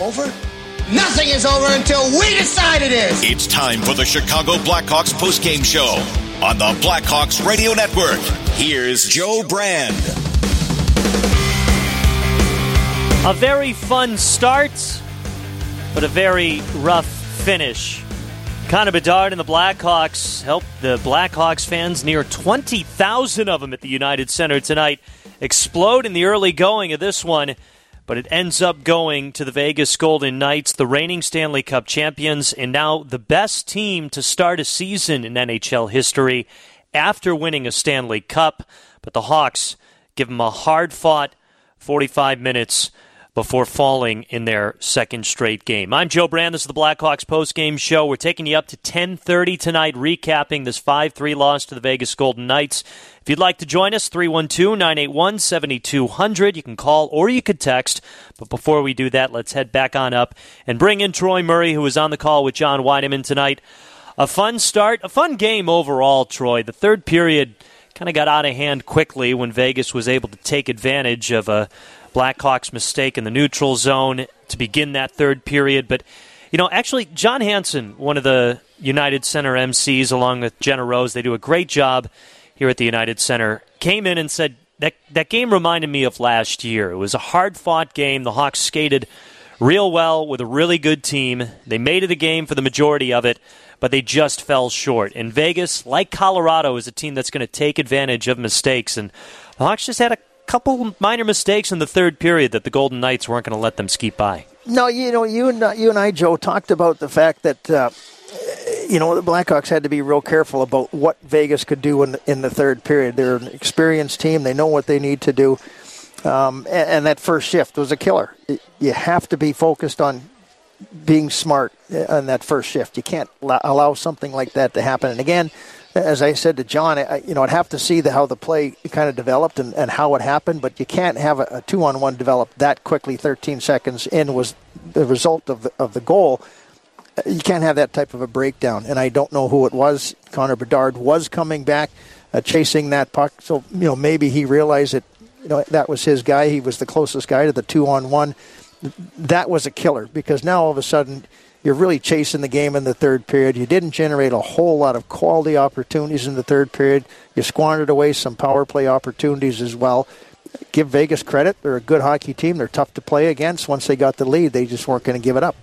Over? Nothing is over until we decide it is. It's time for the Chicago Blackhawks postgame show on the Blackhawks Radio Network. Here's Joe Brand. A very fun start, but a very rough finish. Connor Bedard and the Blackhawks helped the Blackhawks fans, near 20,000 of them at the United Center tonight, explode in the early going of this one but it ends up going to the Vegas Golden Knights, the reigning Stanley Cup champions, and now the best team to start a season in NHL history after winning a Stanley Cup. But the Hawks give them a hard fought 45 minutes before falling in their second straight game. I'm Joe Brand. This is the Blackhawks post-game show. We're taking you up to 10:30 tonight, recapping this 5-3 loss to the Vegas Golden Knights. If you'd like to join us, 312-981-7200. You can call or you could text. But before we do that, let's head back on up and bring in Troy Murray, who was on the call with John Wiedeman tonight. A fun start, a fun game overall, Troy. The third period kind of got out of hand quickly when Vegas was able to take advantage of a Blackhawks mistake in the neutral zone to begin that third period. But, you know, actually, John Hansen, one of the United Center MCs, along with Jenna Rose, they do a great job here at the United Center, came in and said, that, that game reminded me of last year. It was a hard fought game. The Hawks skated real well with a really good team. They made it a game for the majority of it, but they just fell short. And Vegas, like Colorado, is a team that's going to take advantage of mistakes. And the Hawks just had a couple minor mistakes in the third period that the Golden Knights weren't going to let them skeet by. No, you know, you and you and I, Joe, talked about the fact that uh, you know the Blackhawks had to be real careful about what Vegas could do in in the third period. They're an experienced team; they know what they need to do. Um, and, and, that first shift was a killer. You have to be focused on being smart on that first shift. You can't allow something like that to happen. And again, as I said to John, I, you know, I'd have to see the, how the play kind of developed and, and how it happened, but you can't have a, a two-on-one develop that quickly. 13 seconds in was the result of the, of the goal. You can't have that type of a breakdown, and I don't know who it was. Connor Bedard was coming back, uh, chasing that puck, so you know maybe he realized that you know that was his guy. He was the closest guy to the two-on-one. That was a killer because now all of a sudden you're really chasing the game in the third period. You didn't generate a whole lot of quality opportunities in the third period. You squandered away some power play opportunities as well. Give Vegas credit. They're a good hockey team. They're tough to play against. Once they got the lead, they just weren't going to give it up.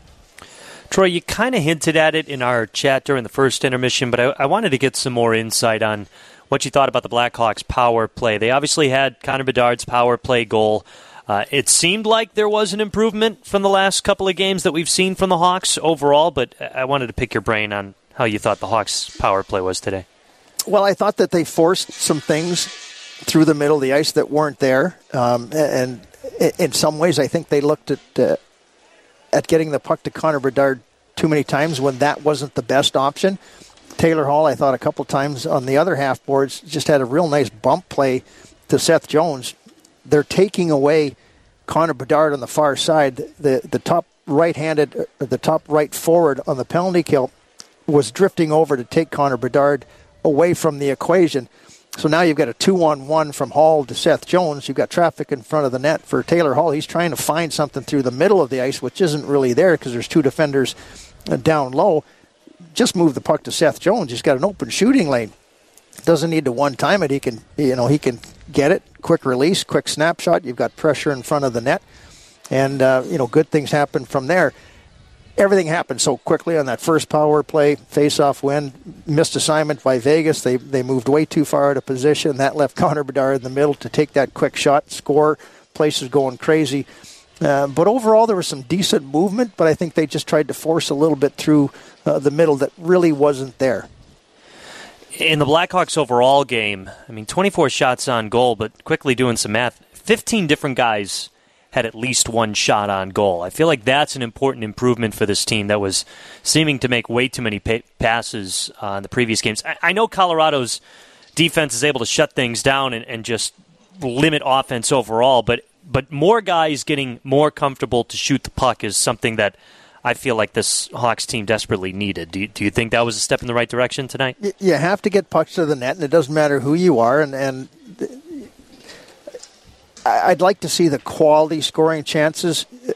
Troy, you kind of hinted at it in our chat during the first intermission, but I, I wanted to get some more insight on what you thought about the Blackhawks' power play. They obviously had Connor Bedard's power play goal. Uh, it seemed like there was an improvement from the last couple of games that we've seen from the Hawks overall, but I wanted to pick your brain on how you thought the Hawks' power play was today. Well, I thought that they forced some things through the middle of the ice that weren't there, um, and in some ways, I think they looked at uh, at getting the puck to Connor Bedard too many times when that wasn't the best option. Taylor Hall, I thought a couple times on the other half boards, just had a real nice bump play to Seth Jones they're taking away Connor Bedard on the far side. The the top right-handed, uh, the top right forward on the penalty kill was drifting over to take Connor Bedard away from the equation. So now you've got a two-on-one from Hall to Seth Jones. You've got traffic in front of the net for Taylor Hall. He's trying to find something through the middle of the ice, which isn't really there because there's two defenders uh, down low. Just move the puck to Seth Jones. He's got an open shooting lane. Doesn't need to one time it. He can, you know, he can get it, quick release, quick snapshot. You've got pressure in front of the net, and uh, you know good things happen from there. Everything happened so quickly on that first power play, face-off win, missed assignment by Vegas. They they moved way too far out of position. That left Connor Bedard in the middle to take that quick shot, score. Places going crazy. Uh, but overall, there was some decent movement, but I think they just tried to force a little bit through uh, the middle that really wasn't there in the Blackhawks overall game, I mean, 24 shots on goal, but quickly doing some math, 15 different guys had at least one shot on goal. I feel like that's an important improvement for this team that was seeming to make way too many passes uh, in the previous games. I, I, know Colorado's defense is able to shut things down and, and just limit offense overall, but but more guys getting more comfortable to shoot the puck is something that I feel like this Hawks team desperately needed. Do you, do you think that was a step in the right direction tonight? You have to get pucks to the net, and it doesn't matter who you are. And, and I'd like to see the quality scoring chances uh,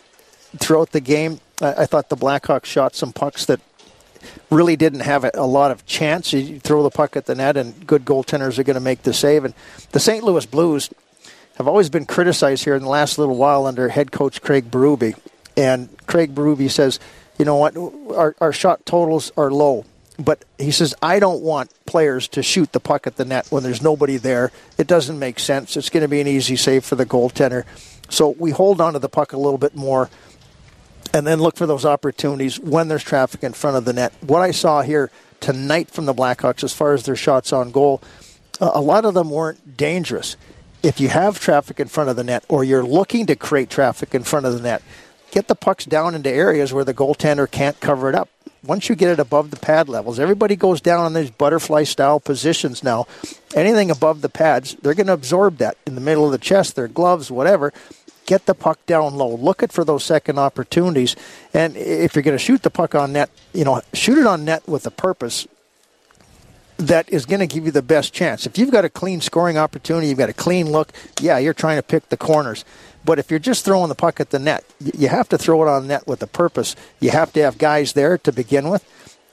throughout the game. I, thought the Blackhawks shot some pucks that really didn't have a, a, lot of chance. You throw the puck at the net, and good goaltenders are going to make the save. And the St. Louis Blues have always been criticized here in the last little while under head coach Craig Berube. And Craig Berube says, you know what, our, our shot totals are low. But he says, I don't want players to shoot the puck at the net when there's nobody there. It doesn't make sense. It's going to be an easy save for the goaltender. So we hold on to the puck a little bit more and then look for those opportunities when there's traffic in front of the net. What I saw here tonight from the Blackhawks, as far as their shots on goal, uh, a lot of them weren't dangerous. If you have traffic in front of the net or you're looking to create traffic in front of the net, get the pucks down into areas where the goaltender can't cover it up. Once you get it above the pad levels, everybody goes down on these butterfly style positions now. Anything above the pads, they're going to absorb that in the middle of the chest, their gloves, whatever get the puck down low. Look it for those second opportunities. And if you're going to shoot the puck on net, you know, shoot it on net with a purpose that is going to give you the best chance. If you've got a clean scoring opportunity, you've got a clean look, yeah, you're trying to pick the corners. But if you're just throwing the puck at the net, you have to throw it on net with a purpose. You have to have guys there to begin with.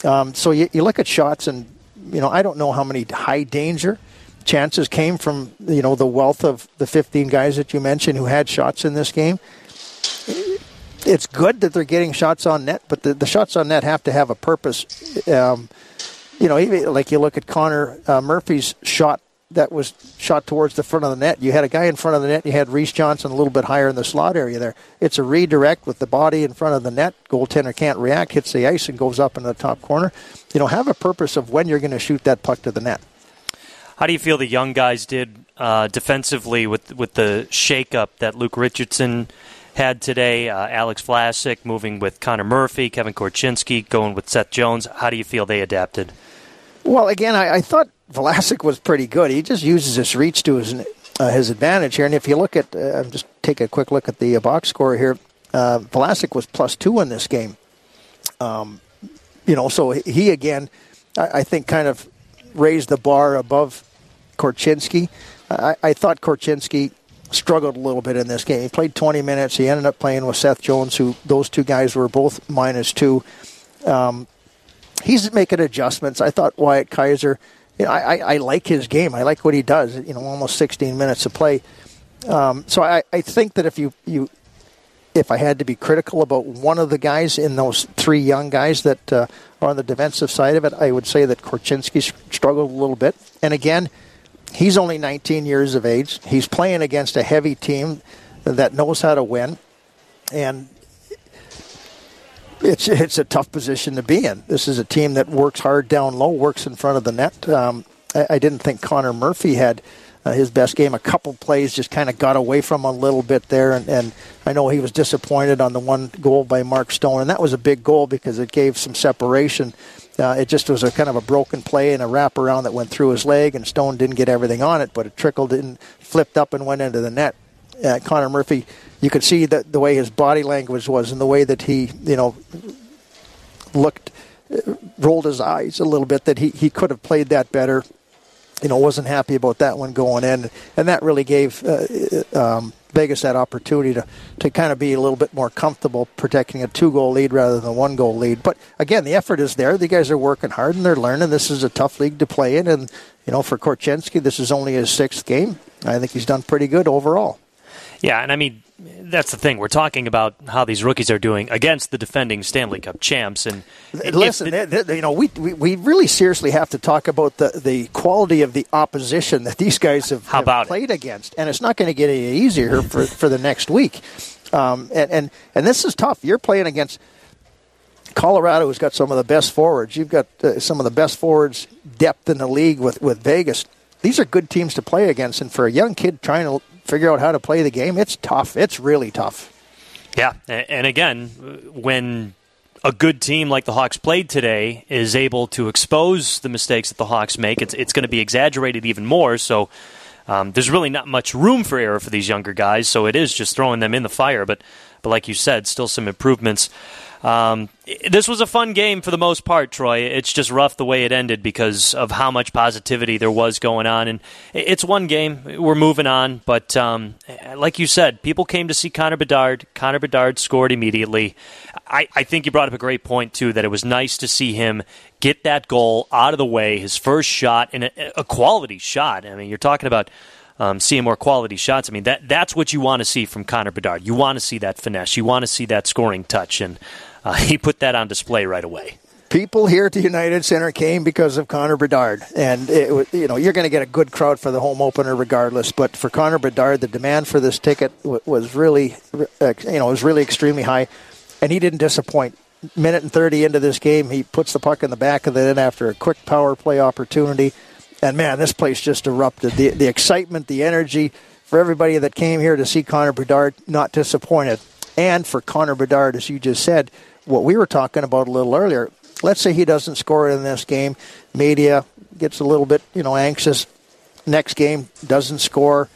Um, so you, you look at shots, and you know I don't know how many high danger chances came from you know the wealth of the 15 guys that you mentioned who had shots in this game. It's good that they're getting shots on net, but the, the shots on net have to have a purpose. Um, you know, even, like you look at Connor uh, Murphy's shot that was shot towards the front of the net. You had a guy in front of the net. You had Reese Johnson a little bit higher in the slot area there. It's a redirect with the body in front of the net. Goaltender can't react, hits the ice, and goes up in the top corner. You know, have a purpose of when you're going to shoot that puck to the net. How do you feel the young guys did uh, defensively with with the shakeup that Luke Richardson had today? Uh, Alex Vlasic moving with Connor Murphy, Kevin Korchinski going with Seth Jones. How do you feel they adapted? Well, again, I, I thought Vlasic was pretty good. He just uses his reach to his uh, his advantage here. And if you look at, uh, just take a quick look at the uh, box score here. Uh, Vlasic was plus two in this game. Um, you know, so he again, I, I think, kind of raised the bar above Korchinski. I, I thought Korchinski struggled a little bit in this game. He played 20 minutes. He ended up playing with Seth Jones, who those two guys were both minus two. Um, he's making adjustments. I thought Wyatt Kaiser, you know, I, I, I, like his game. I like what he does. You know, almost 16 minutes of play. Um, so I, I think that if you, you if I had to be critical about one of the guys in those three young guys that uh, are on the defensive side of it, I would say that Korchinski struggled a little bit. And again, he's only 19 years of age. He's playing against a heavy team that knows how to win, and it's it's a tough position to be in. This is a team that works hard down low, works in front of the net. Um, I, I didn't think Connor Murphy had uh, his best game. A couple plays just kind of got away from him a little bit there, and, and I know he was disappointed on the one goal by Mark Stone, and that was a big goal because it gave some separation. Uh, it just was a kind of a broken play and a wraparound that went through his leg, and Stone didn't get everything on it, but it trickled and flipped up and went into the net. Uh, Connor Murphy, you could see that the way his body language was and the way that he, you know, looked, uh, rolled his eyes a little bit, that he, he could have played that better you know, wasn't happy about that one going in, and that really gave uh, um, Vegas that opportunity to, to kind of be a little bit more comfortable protecting a two goal lead rather than a one goal lead. But again, the effort is there. The guys are working hard and they're learning. This is a tough league to play in, and you know, for Korchinski, this is only his sixth game. I think he's done pretty good overall. Yeah, and I mean, that's the thing. We're talking about how these rookies are doing against the defending Stanley Cup champs. And listen, the, you know, we, we, we really seriously have to talk about the, the quality of the opposition that these guys have, how about have played it? against, and it's not going to get any easier for for the next week. Um, and, and and this is tough. You're playing against Colorado, who's got some of the best forwards. You've got uh, some of the best forwards depth in the league with with Vegas. These are good teams to play against, and for a young kid trying to figure out how to play the game. It's tough. It's really tough. Yeah, and again, when a good team like the Hawks played today is able to expose the mistakes that the Hawks make, it's it's going to be exaggerated even more. So um, there's really not much room for error for these younger guys. So it is just throwing them in the fire. But but like you said, still some improvements. Um, this was a fun game for the most part, Troy. It's just rough the way it ended because of how much positivity there was going on. And it's one game. We're moving on. But um, like you said, people came to see Connor Bedard. Connor Bedard scored immediately. I, I think you brought up a great point, too, that it was nice to see him get that goal out of the way, his first shot, and a, a quality shot. I mean, you're talking about um, seeing more quality shots. I mean, that that's what you want to see from Connor Bedard. You want to see that finesse. You want to see that scoring touch, and uh, he put that on display right away. People here at the United Center came because of Connor Bedard, and it, you know you're going to get a good crowd for the home opener regardless. But for Connor Bedard, the demand for this ticket was really, uh, you know, was really extremely high, and he didn't disappoint. Minute and 30 into this game, he puts the puck in the back of the net after a quick power play opportunity and man, this place just erupted. The the excitement, the energy for everybody that came here to see Connor Bedard, not disappointed. And for Connor Bedard, as you just said, what we were talking about a little earlier. Let's say he doesn't score in this game. Media gets a little bit, you know, anxious. Next game doesn't score.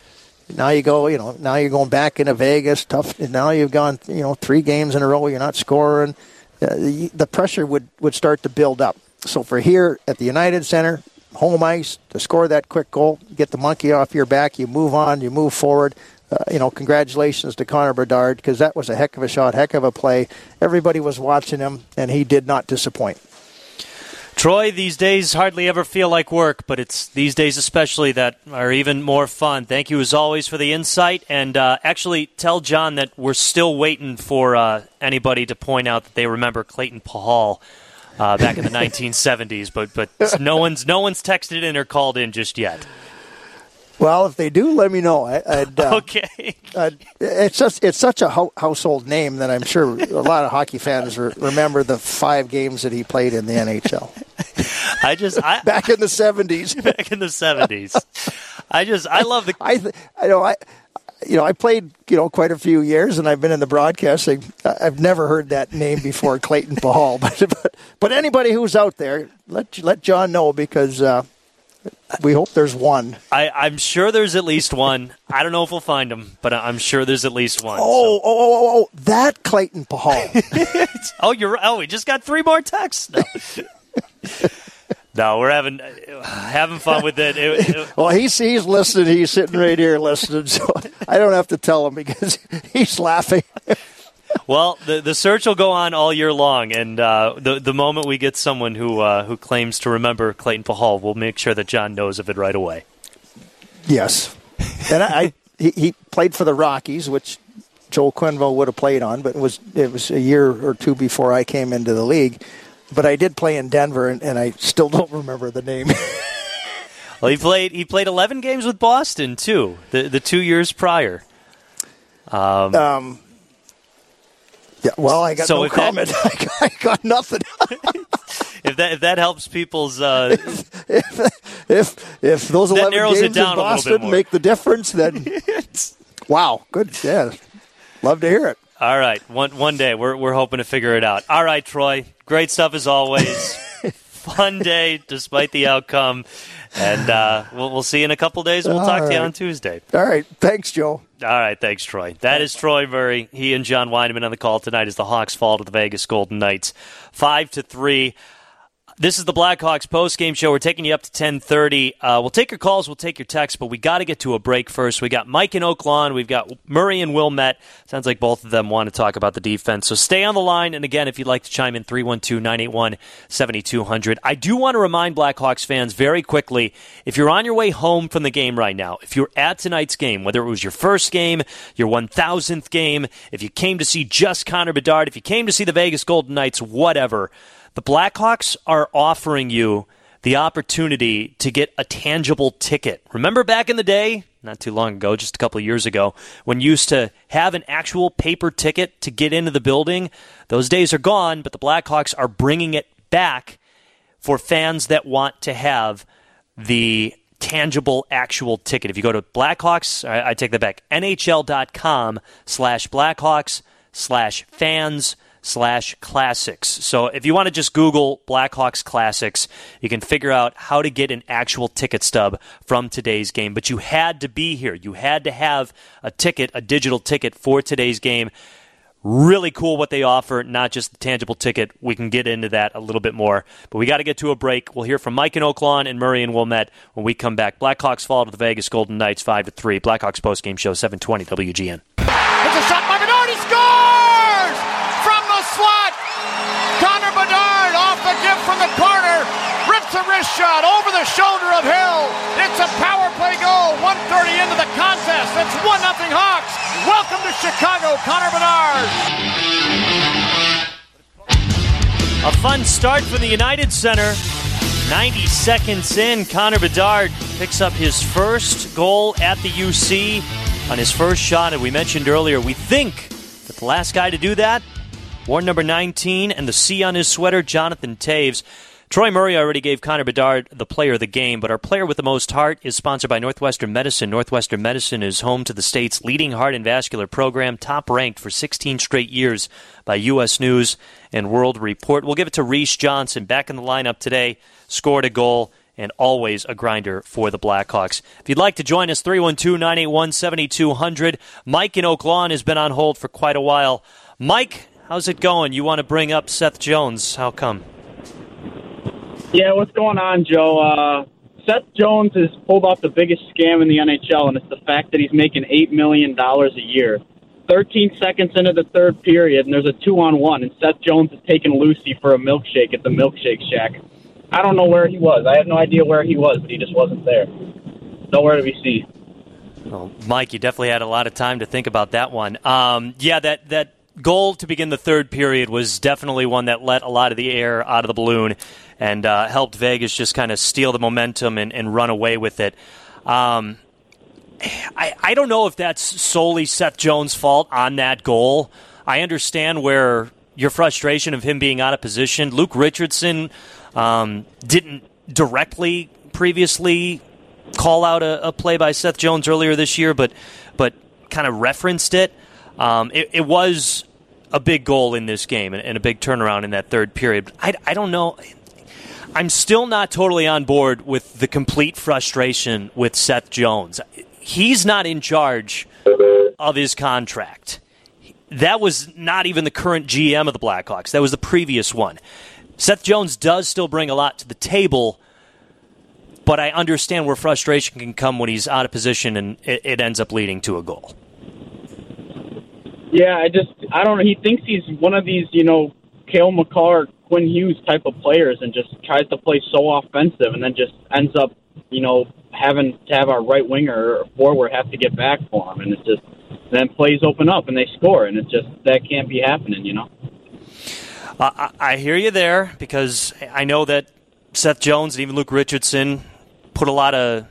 Now you go, you know, now you're going back into Vegas. Tough. Now you've gone, you know, three games in a row. You're not scoring. Uh, the, the pressure would would start to build up. So for here at the United Center, home ice to score that quick goal, get the monkey off your back, you move on, you move forward. Uh, you know, congratulations to Connor Bedard because that was a heck of a shot, heck of a play. Everybody was watching him, and he did not disappoint. Troy, these days hardly ever feel like work, but it's these days especially that are even more fun. Thank you as always for the insight, and uh, actually tell John that we're still waiting for uh, anybody to point out that they remember Clayton Pachal. uh, back in the 1970s, but but no one's no one's texted in or called in just yet. Well, if they do, let me know. I, uh, okay. It's just it's such a ho- household name that I'm sure a lot of hockey fans re- remember the five games that he played in the NHL. I just I, back in the 70s. Back in the 70s. I just I love the. I I know I you know, I played, you know, quite a few years, and I've been in the broadcasting. I've never heard that name before, Clayton Pachal. But, but but anybody who's out there, let let John know because uh, we hope there's one. I, I'm sure there's at least one. I don't know if we'll find him, but I'm sure there's at least one. Oh, so. oh, oh, oh, oh, that Clayton Pachal. oh, you're. Oh, we just got three more texts. No. No, we're having having fun with it. it, it well, he's he's listening. He's sitting right here listening, so I don't have to tell him because he's laughing. Well, the the search will go on all year long, and uh, the the moment we get someone who uh, who claims to remember Clayton Pachal, we'll make sure that John knows of it right away. Yes, and I, I he, he played for the Rockies, which Joel Quenneville would have played on, but it was it was a year or two before I came into the league but I did play in Denver, and, and I still don't remember the name. well, he played he played eleven games with Boston too. The the two years prior. Um, um yeah. Well, I got so no comment. That, I, got, nothing. if that if that helps people's uh, if, if, if if those eleven games in Boston make the difference, then wow, good. Yeah, love to hear it. All right, one one day we're we're hoping to figure it out. All right, Troy, great stuff as always. Fun day despite the outcome, and uh, we'll we'll see you in a couple days. and We'll talk right. to you on Tuesday. All right, thanks, Joe. All right, thanks, Troy. That is Troy Murray. He and John Wiedeman on the call tonight as the Hawks fall to the Vegas Golden Knights, five to three. This is the Blackhawks post-game show. We're taking you up to 10:30. Uh, we'll take your calls, we'll take your texts, but we got to get to a break first. We got Mike in Oak Lawn, we've got Murray and Wilmette. Sounds like both of them want to talk about the defense. So stay on the line. And again, if you'd like to chime in, 312-981-7200. I do want to remind Blackhawks fans very quickly: if you're on your way home from the game right now, if you're at tonight's game, whether it was your first game, your 1,000th game, if you came to see just Connor Bedard, if you came to see the Vegas Golden Knights, whatever the Blackhawks are offering you the opportunity to get a tangible ticket. Remember back in the day, not too long ago, just a couple years ago, when you used to have an actual paper ticket to get into the building? Those days are gone, but the Blackhawks are bringing it back for fans that want to have the tangible actual ticket. If you go to Blackhawks, I, I take that back, NHL.com slash Blackhawks slash fans slash classics. So if you want to just Google Blackhawks classics, you can figure out how to get an actual ticket stub from today's game. But you had to be here. You had to have a ticket, a digital ticket for today's game. Really cool what they offer, not just the tangible ticket. We can get into that a little bit more. But we got to get to a break. We'll hear from Mike in Oak Lawn and Murray and Wilmette when we come back. Blackhawks fall to the Vegas Golden Knights 5 to 3. Blackhawks postgame show 720 WGN. The shoulder of Hill. It's a power play goal. 130 into the contest. It's 1 0 Hawks. Welcome to Chicago, Connor Bedard. A fun start from the United Center. 90 seconds in, Connor Bedard picks up his first goal at the UC on his first shot. And we mentioned earlier, we think that the last guy to do that, worn number 19 and the C on his sweater, Jonathan Toews. Troy Murray already gave Connor Bedard the player of the game, but our player with the most heart is sponsored by Northwestern Medicine. Northwestern Medicine is home to the state's leading heart and vascular program, top ranked for 16 straight years by U.S. News and World Report. We'll give it to Reese Johnson, back in the lineup today, scored a goal and always a grinder for the Blackhawks. If you'd like to join us, 312 981 7200. Mike in Oak Lawn has been on hold for quite a while. Mike, how's it going? You want to bring up Seth Jones. How come? Yeah, what's going on, Joe? Uh, Seth Jones has pulled off the biggest scam in the NHL, and it's the fact that he's making $8 million a year. 13 seconds into the third period, and there's a two on one, and Seth Jones is taking Lucy for a milkshake at the Milkshake Shack. I don't know where he was. I have no idea where he was, but he just wasn't there. Nowhere to be seen. Well, Mike, you definitely had a lot of time to think about that one. Um, yeah, that that goal to begin the third period was definitely one that let a lot of the air out of the balloon and uh, helped Vegas just kind of steal the momentum and, and run away with it. Um, I, I don't know if that's solely Seth Jones' fault on that goal. I understand where your frustration of him being out of position. Luke Richardson um, didn't directly previously call out a, a, play by Seth Jones earlier this year, but but kind of referenced it. Um, it, it, was a big goal in this game and, and, a big turnaround in that third period. I, I don't know. I'm still not totally on board with the complete frustration with Seth Jones. He's not in charge of his contract. That was not even the current GM of the Blackhawks. That was the previous one. Seth Jones does still bring a lot to the table, but I understand where frustration can come when he's out of position and it, ends up leading to a goal. Yeah, I just I don't know. He thinks he's one of these, you know, Cale Makar, Quinn Hughes type of players, and just tries to play so offensive, and then just ends up, you know, having to have our right winger or forward have to get back for him, and it's just then plays open up and they score, and it's just that can't be happening, you know. Uh, I hear you there because I know that Seth Jones and even Luke Richardson put a lot of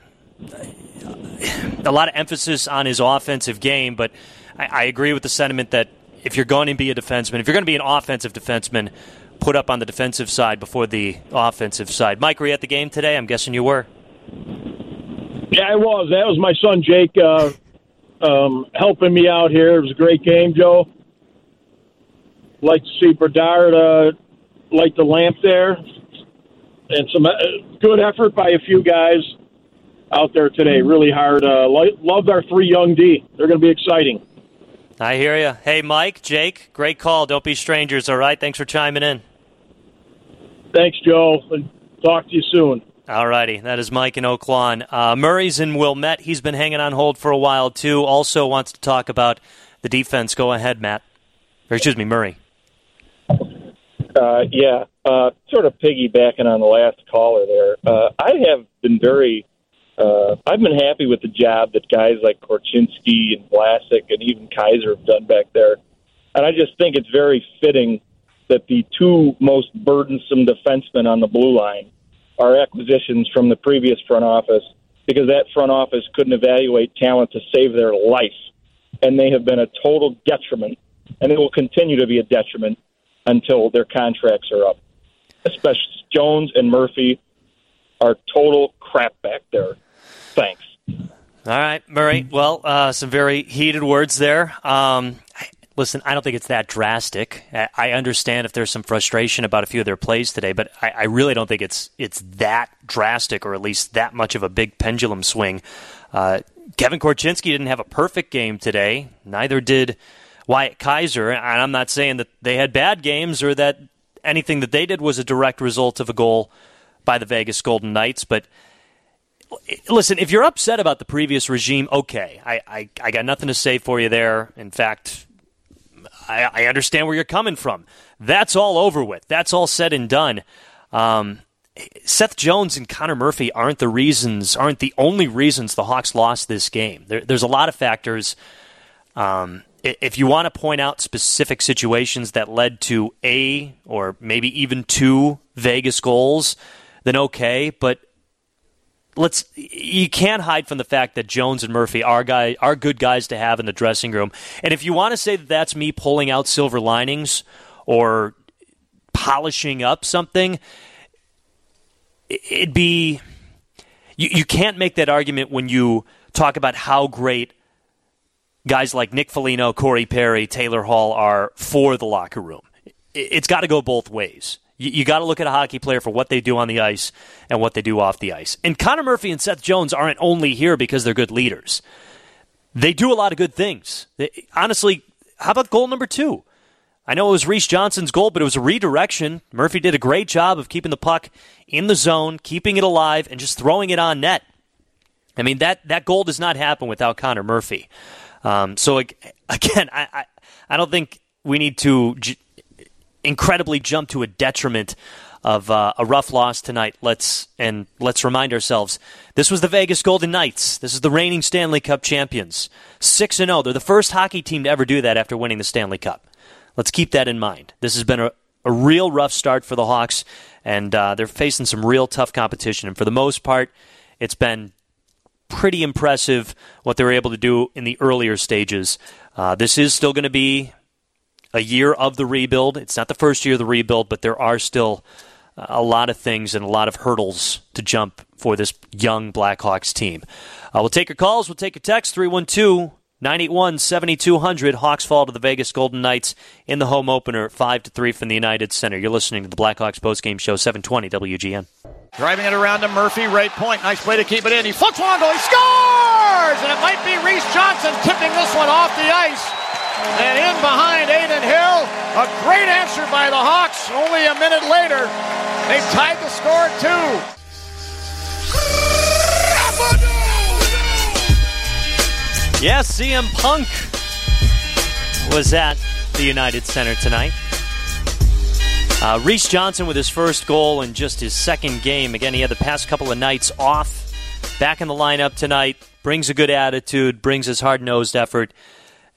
a lot of emphasis on his offensive game, but I, I agree with the sentiment that if you're going to be a defenseman, if you're going to be an offensive defenseman, put up on the defensive side before the offensive side. Mike, were you at the game today? I'm guessing you were. Yeah, I was. That was my son Jake uh, um, helping me out here. It was a great game, Joe. Like to see Bedard uh, light the lamp there, and some uh, good effort by a few guys out there today. Really hard. Uh, loved our three young D. They're going to be exciting. I hear you. Hey, Mike, Jake, great call. Don't be strangers, all right? Thanks for chiming in. Thanks, Joe. And talk to you soon. All righty. That is Mike in Oak Lawn. Uh, Murray's in Wilmette. He's been hanging on hold for a while, too. Also wants to talk about the defense. Go ahead, Matt. Or, excuse me, Murray. Uh, yeah, uh, sort of piggybacking on the last caller there. Uh, I have been very uh, I've been happy with the job that guys like Korchinski and Vlasic and even Kaiser have done back there. And I just think it's very fitting that the two most burdensome defensemen on the blue line are acquisitions from the previous front office because that front office couldn't evaluate talent to save their life. And they have been a total detriment, and it will continue to be a detriment until their contracts are up. Especially Jones and Murphy are total crap back there. Thanks. All right, Murray. Well, uh, some very heated words there. Um, listen, I don't think it's that drastic. I understand if there's some frustration about a few of their plays today, but I, I really don't think it's it's that drastic, or at least that much of a big pendulum swing. Uh, Kevin Korchinski didn't have a perfect game today. Neither did Wyatt Kaiser, and I'm not saying that they had bad games or that anything that they did was a direct result of a goal by the Vegas Golden Knights, but listen, if you're upset about the previous regime, okay, I, I, I got nothing to say for you there. In fact, I, I, understand where you're coming from. That's all over with. That's all said and done. Um, Seth Jones and Connor Murphy aren't the reasons, aren't the only reasons the Hawks lost this game. There, there's a lot of factors. Um, if you want to point out specific situations that led to a or maybe even two Vegas goals, then okay. But let's you can't hide from the fact that Jones and Murphy are guy are good guys to have in the dressing room. And if you want to say that that's me pulling out silver linings or polishing up something, it'd be you, you can't make that argument when you talk about how great guys like Nick Foligno, Corey Perry, Taylor Hall are for the locker room. It's got to go both ways. You, you got to look at a hockey player for what they do on the ice and what they do off the ice. And Connor Murphy and Seth Jones aren't only here because they're good leaders. They do a lot of good things. They, honestly, how about goal number two? I know it was Reese Johnson's goal, but it was a redirection. Murphy did a great job of keeping the puck in the zone, keeping it alive, and just throwing it on net. I mean that that goal does not happen without Connor Murphy. Um, so again, I, I, I don't think we need to j- incredibly jump to a detriment of uh, a rough loss tonight. Let's and let's remind ourselves this was the Vegas Golden Knights. This is the reigning Stanley Cup champions, six and zero. Oh. They're the first hockey team to ever do that after winning the Stanley Cup. Let's keep that in mind. This has been a, a real rough start for the Hawks, and uh, they're facing some real tough competition. And for the most part, it's been pretty impressive what they were able to do in the earlier stages. Uh, this is still going to be a year of the rebuild. It's not the first year of the rebuild, but there are still a lot of things and a lot of hurdles to jump for this young Blackhawks team. Uh, we'll take your calls. We'll take your text 312 981 7200. Hawks fall to the Vegas Golden Knights in the home opener, 5 to 3 from the United Center. You're listening to the Blackhawks postgame show, 720 WGN. Driving it around to Murphy, right point. Nice play to keep it in. He flips one goal. He scores! And it might be Reese Johnson tipping this one off the ice. And in behind Adin Hill. A great answer by the Hawks. Only a minute later, they tied the score at two. Yes, CM Punk was at the United Center tonight. Uh, Reese Johnson with his first goal in just his second game. Again, he had the past couple of nights off. Back in the lineup tonight. Brings a good attitude, brings his hard nosed effort.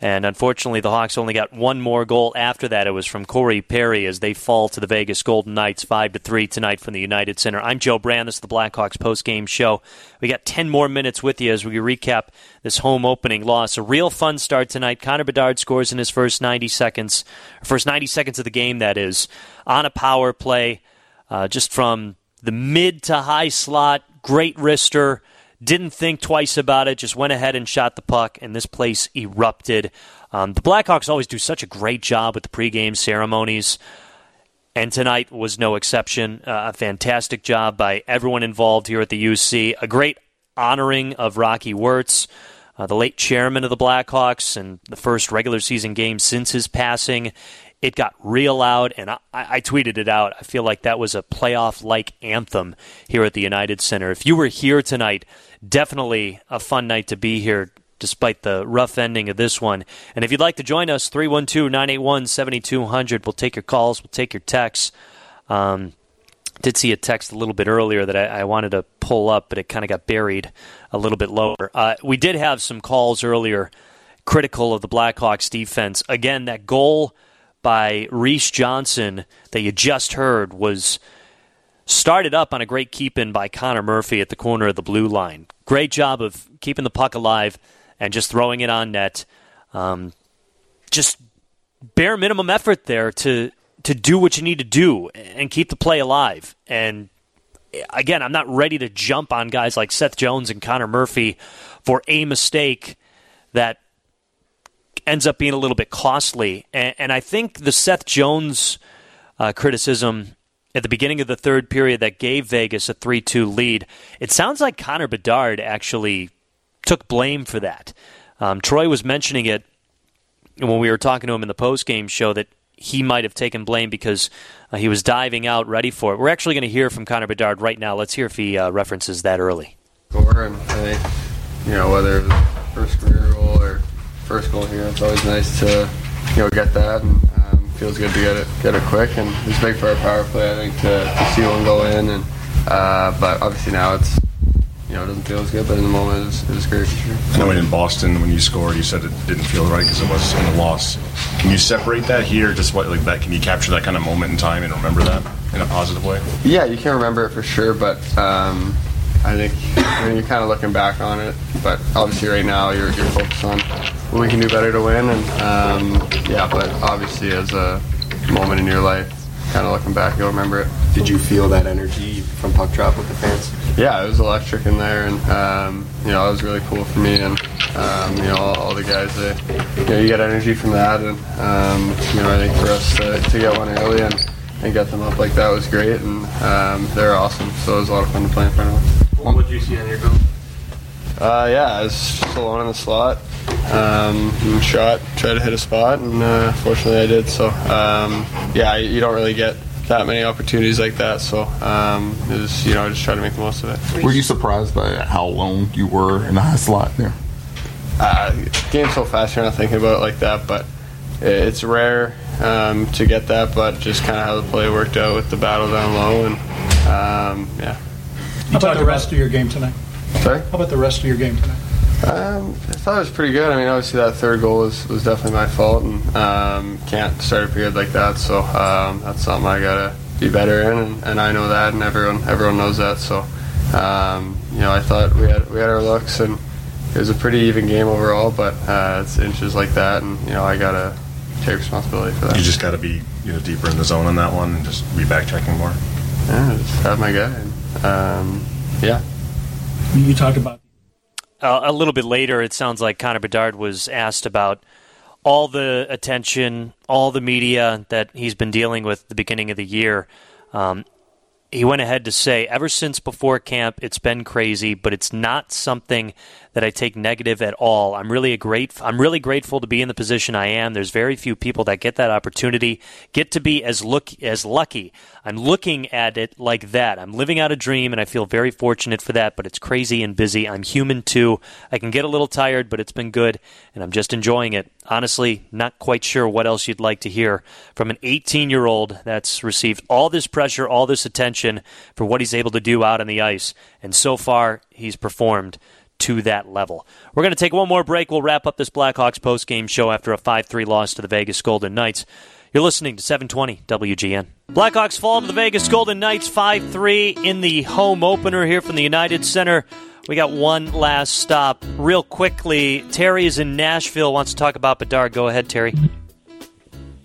And unfortunately, the Hawks only got one more goal after that. It was from Corey Perry as they fall to the Vegas Golden Knights 5 to 3 tonight from the United Center. I'm Joe Brand. This is the Blackhawks post-game show. We got 10 more minutes with you as we recap this home opening loss. A real fun start tonight. Connor Bedard scores in his first 90 seconds, first 90 seconds of the game, that is, on a power play, uh, just from the mid to high slot. Great wrister didn't think twice about it, just went ahead and shot the puck, and this place erupted. Um, the Blackhawks always do such a great job with the pregame ceremonies, and tonight was no exception. Uh, a fantastic job by everyone involved here at the UC. A great honoring of Rocky Wirtz. Uh, the late chairman of the Blackhawks and the first regular season game since his passing. It got real loud, and I, I tweeted it out. I feel like that was a playoff like anthem here at the United Center. If you were here tonight, definitely a fun night to be here despite the rough ending of this one. And if you'd like to join us, 312 981 7200. We'll take your calls, we'll take your texts. Um, did see a text a little bit earlier that I, I wanted to pull up, but it kind of got buried a little bit lower. Uh, we did have some calls earlier critical of the Blackhawks defense. Again, that goal by Reese Johnson that you just heard was started up on a great keep in by Connor Murphy at the corner of the blue line. Great job of keeping the puck alive and just throwing it on net. Um, just bare minimum effort there to to do what you need to do and keep the play alive. And again, I'm not ready to jump on guys like Seth Jones and Connor Murphy for a mistake that ends up being a little bit costly. And, and I think the Seth Jones uh, criticism at the beginning of the third period that gave Vegas a 3 2 lead. It sounds like Connor Bedard actually took blame for that. Um, Troy was mentioning it when we were talking to him in the post game show that he might have taken blame because uh, he was diving out ready for it. We're actually going to hear from Connor Bedard right now. Let's hear if he uh, references that early. Score and I think you know whether it was first career or first goal here, it's always nice to you know get that and um, feels good to get it get it quick and it's big for our power play. I think to, to see one go in and uh, but obviously now it's you know, it doesn't feel as good, but in the moment, it was, it was great sure. I know in Boston, when you scored, you said it didn't feel right because it was in a loss. Can you separate that here? Just what like that? Can you capture that kind of moment in time and remember that in a positive way? Yeah, you can remember it for sure, but um, I think I mean, you're kind of looking back on it. But obviously, right now, you're, you're focused on what we can do better to win, and um, yeah. But obviously, as a moment in your life, kind of looking back, you'll remember it. Did you feel that energy from puck drop with the fans? Yeah, it was electric in there, and um, you know, it was really cool for me, and um, you know, all, all, the guys. That, you know, you get energy from that, and um, you know, I think for us to, to get one early and, and get them up like that was great, and um, they're awesome. So it was a lot of fun to play in front of them. What did you see on your goal? Uh, yeah, I was just alone in the slot. Um, shot, tried to hit a spot, and uh, fortunately I did. So um, yeah, you don't really get that many opportunities like that. So um, it was, you know, I just try to make the most of it. Were you surprised by how alone you were in the high slot there? Uh, game's so fast, you're not thinking about it like that, but it's rare um, to get that. But just kind of how the play worked out with the battle down low, and um, yeah. How about the rest of your game tonight? Sorry. How about the rest of your game tonight? Um, I thought it was pretty good. I mean, obviously that third goal was, was definitely my fault, and um, can't start a period like that. So um, that's something I gotta be better in, and, and, I know that, and everyone everyone knows that. So um, you know, I thought we had we had our looks, and it was a pretty even game overall. But uh, it's inches like that, and you know, I gotta take responsibility for that. You just gotta be you know deeper in the zone on that one, and just be backtracking more. Yeah, just have my guy. And, um, yeah. You talked about uh, a little bit later, it sounds like Connor Bedard was asked about all the attention, all the media that he's been dealing with the beginning of the year. Um, he went ahead to say, ever since before camp, it's been crazy, but it's not something that I take negative at all. I'm really a great I'm really grateful to be in the position I am. There's very few people that get that opportunity, get to be as look as lucky. I'm looking at it like that. I'm living out a dream and I feel very fortunate for that, but it's crazy and busy. I'm human too. I can get a little tired, but it's been good and I'm just enjoying it. Honestly, not quite sure what else you'd like to hear from an 18-year-old that's received all this pressure, all this attention for what he's able to do out on the ice, and so far he's performed to that level. We're going to take one more break. We'll wrap up this Blackhawks post-game show after a 5-3 loss to the Vegas Golden Knights. You're listening to 720 WGN. Blackhawks fall to the Vegas Golden Knights 5-3 in the home opener here from the United Center. We got one last stop. Real quickly, Terry is in Nashville, wants to talk about Bedard. Go ahead, Terry.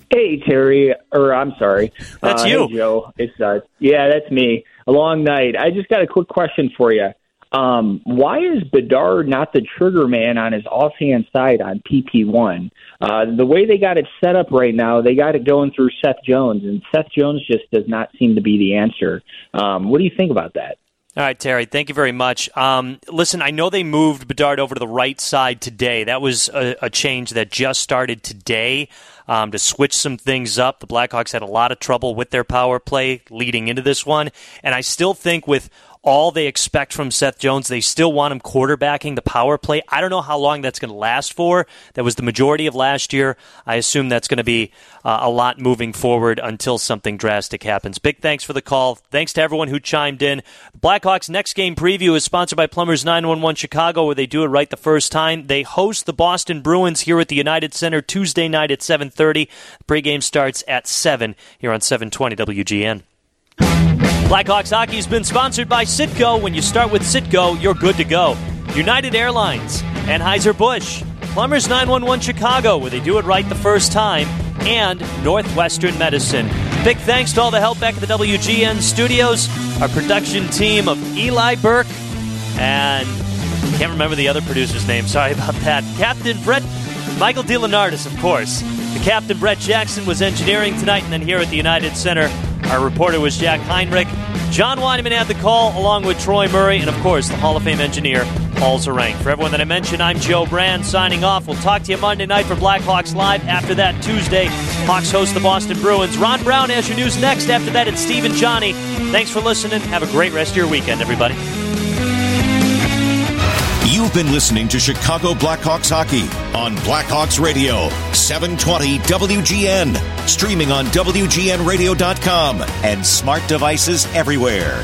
Hey, Terry, or I'm sorry. That's uh, you. Hey, Joe. It's, uh, yeah, that's me. A long night. I just got a quick question for you. Um, why is Bedard not the trigger man on his offhand side on PP1? Uh, the way they got it set up right now, they got it going through Seth Jones, and Seth Jones just does not seem to be the answer. Um, what do you think about that? All right, Terry, thank you very much. Um, listen, I know they moved Bedard over to the right side today. That was a, a change that just started today um, to switch some things up. The Blackhawks had a lot of trouble with their power play leading into this one. And I still think with all they expect from Seth Jones. They still want him quarterbacking the power play. I don't know how long that's going to last for. That was the majority of last year. I assume that's going to be uh, a lot moving forward until something drastic happens. Big thanks for the call. Thanks to everyone who chimed in. The Blackhawks next game preview is sponsored by Plumbers 911 Chicago, where they do it right the first time. They host the Boston Bruins here at the United Center Tuesday night at 7:30. The pregame starts at 7 here on 720 WGN. Blackhawks hockey has been sponsored by Citgo. When you start with Citgo, you're good to go. United Airlines, Anheuser-Busch, Plumbers 911 Chicago, where they do it right the first time, and Northwestern Medicine. Big thanks to all the help back at the WGN studios, our production team of Eli Burke, and can't remember the other producer's name. Sorry about that. Captain Brett, Michael DeLeonardis, of course. The captain, Brett Jackson, was engineering tonight, and then here at the United Center, our reporter was Jack Heinrich. John Wiedeman had the call, along with Troy Murray, and of course, the Hall of Fame engineer, Paul are. For everyone that I mentioned, I'm Joe Brand signing off. We'll talk to you Monday night for Blackhawks Live. After that, Tuesday, Hawks host the Boston Bruins. Ron Brown has your news next. After that, it's Steve and Johnny. Thanks for listening. Have a great rest of your weekend, everybody. You've been listening to Chicago Blackhawks hockey on Blackhawks Radio, 720 WGN, streaming on WGNradio.com and smart devices everywhere.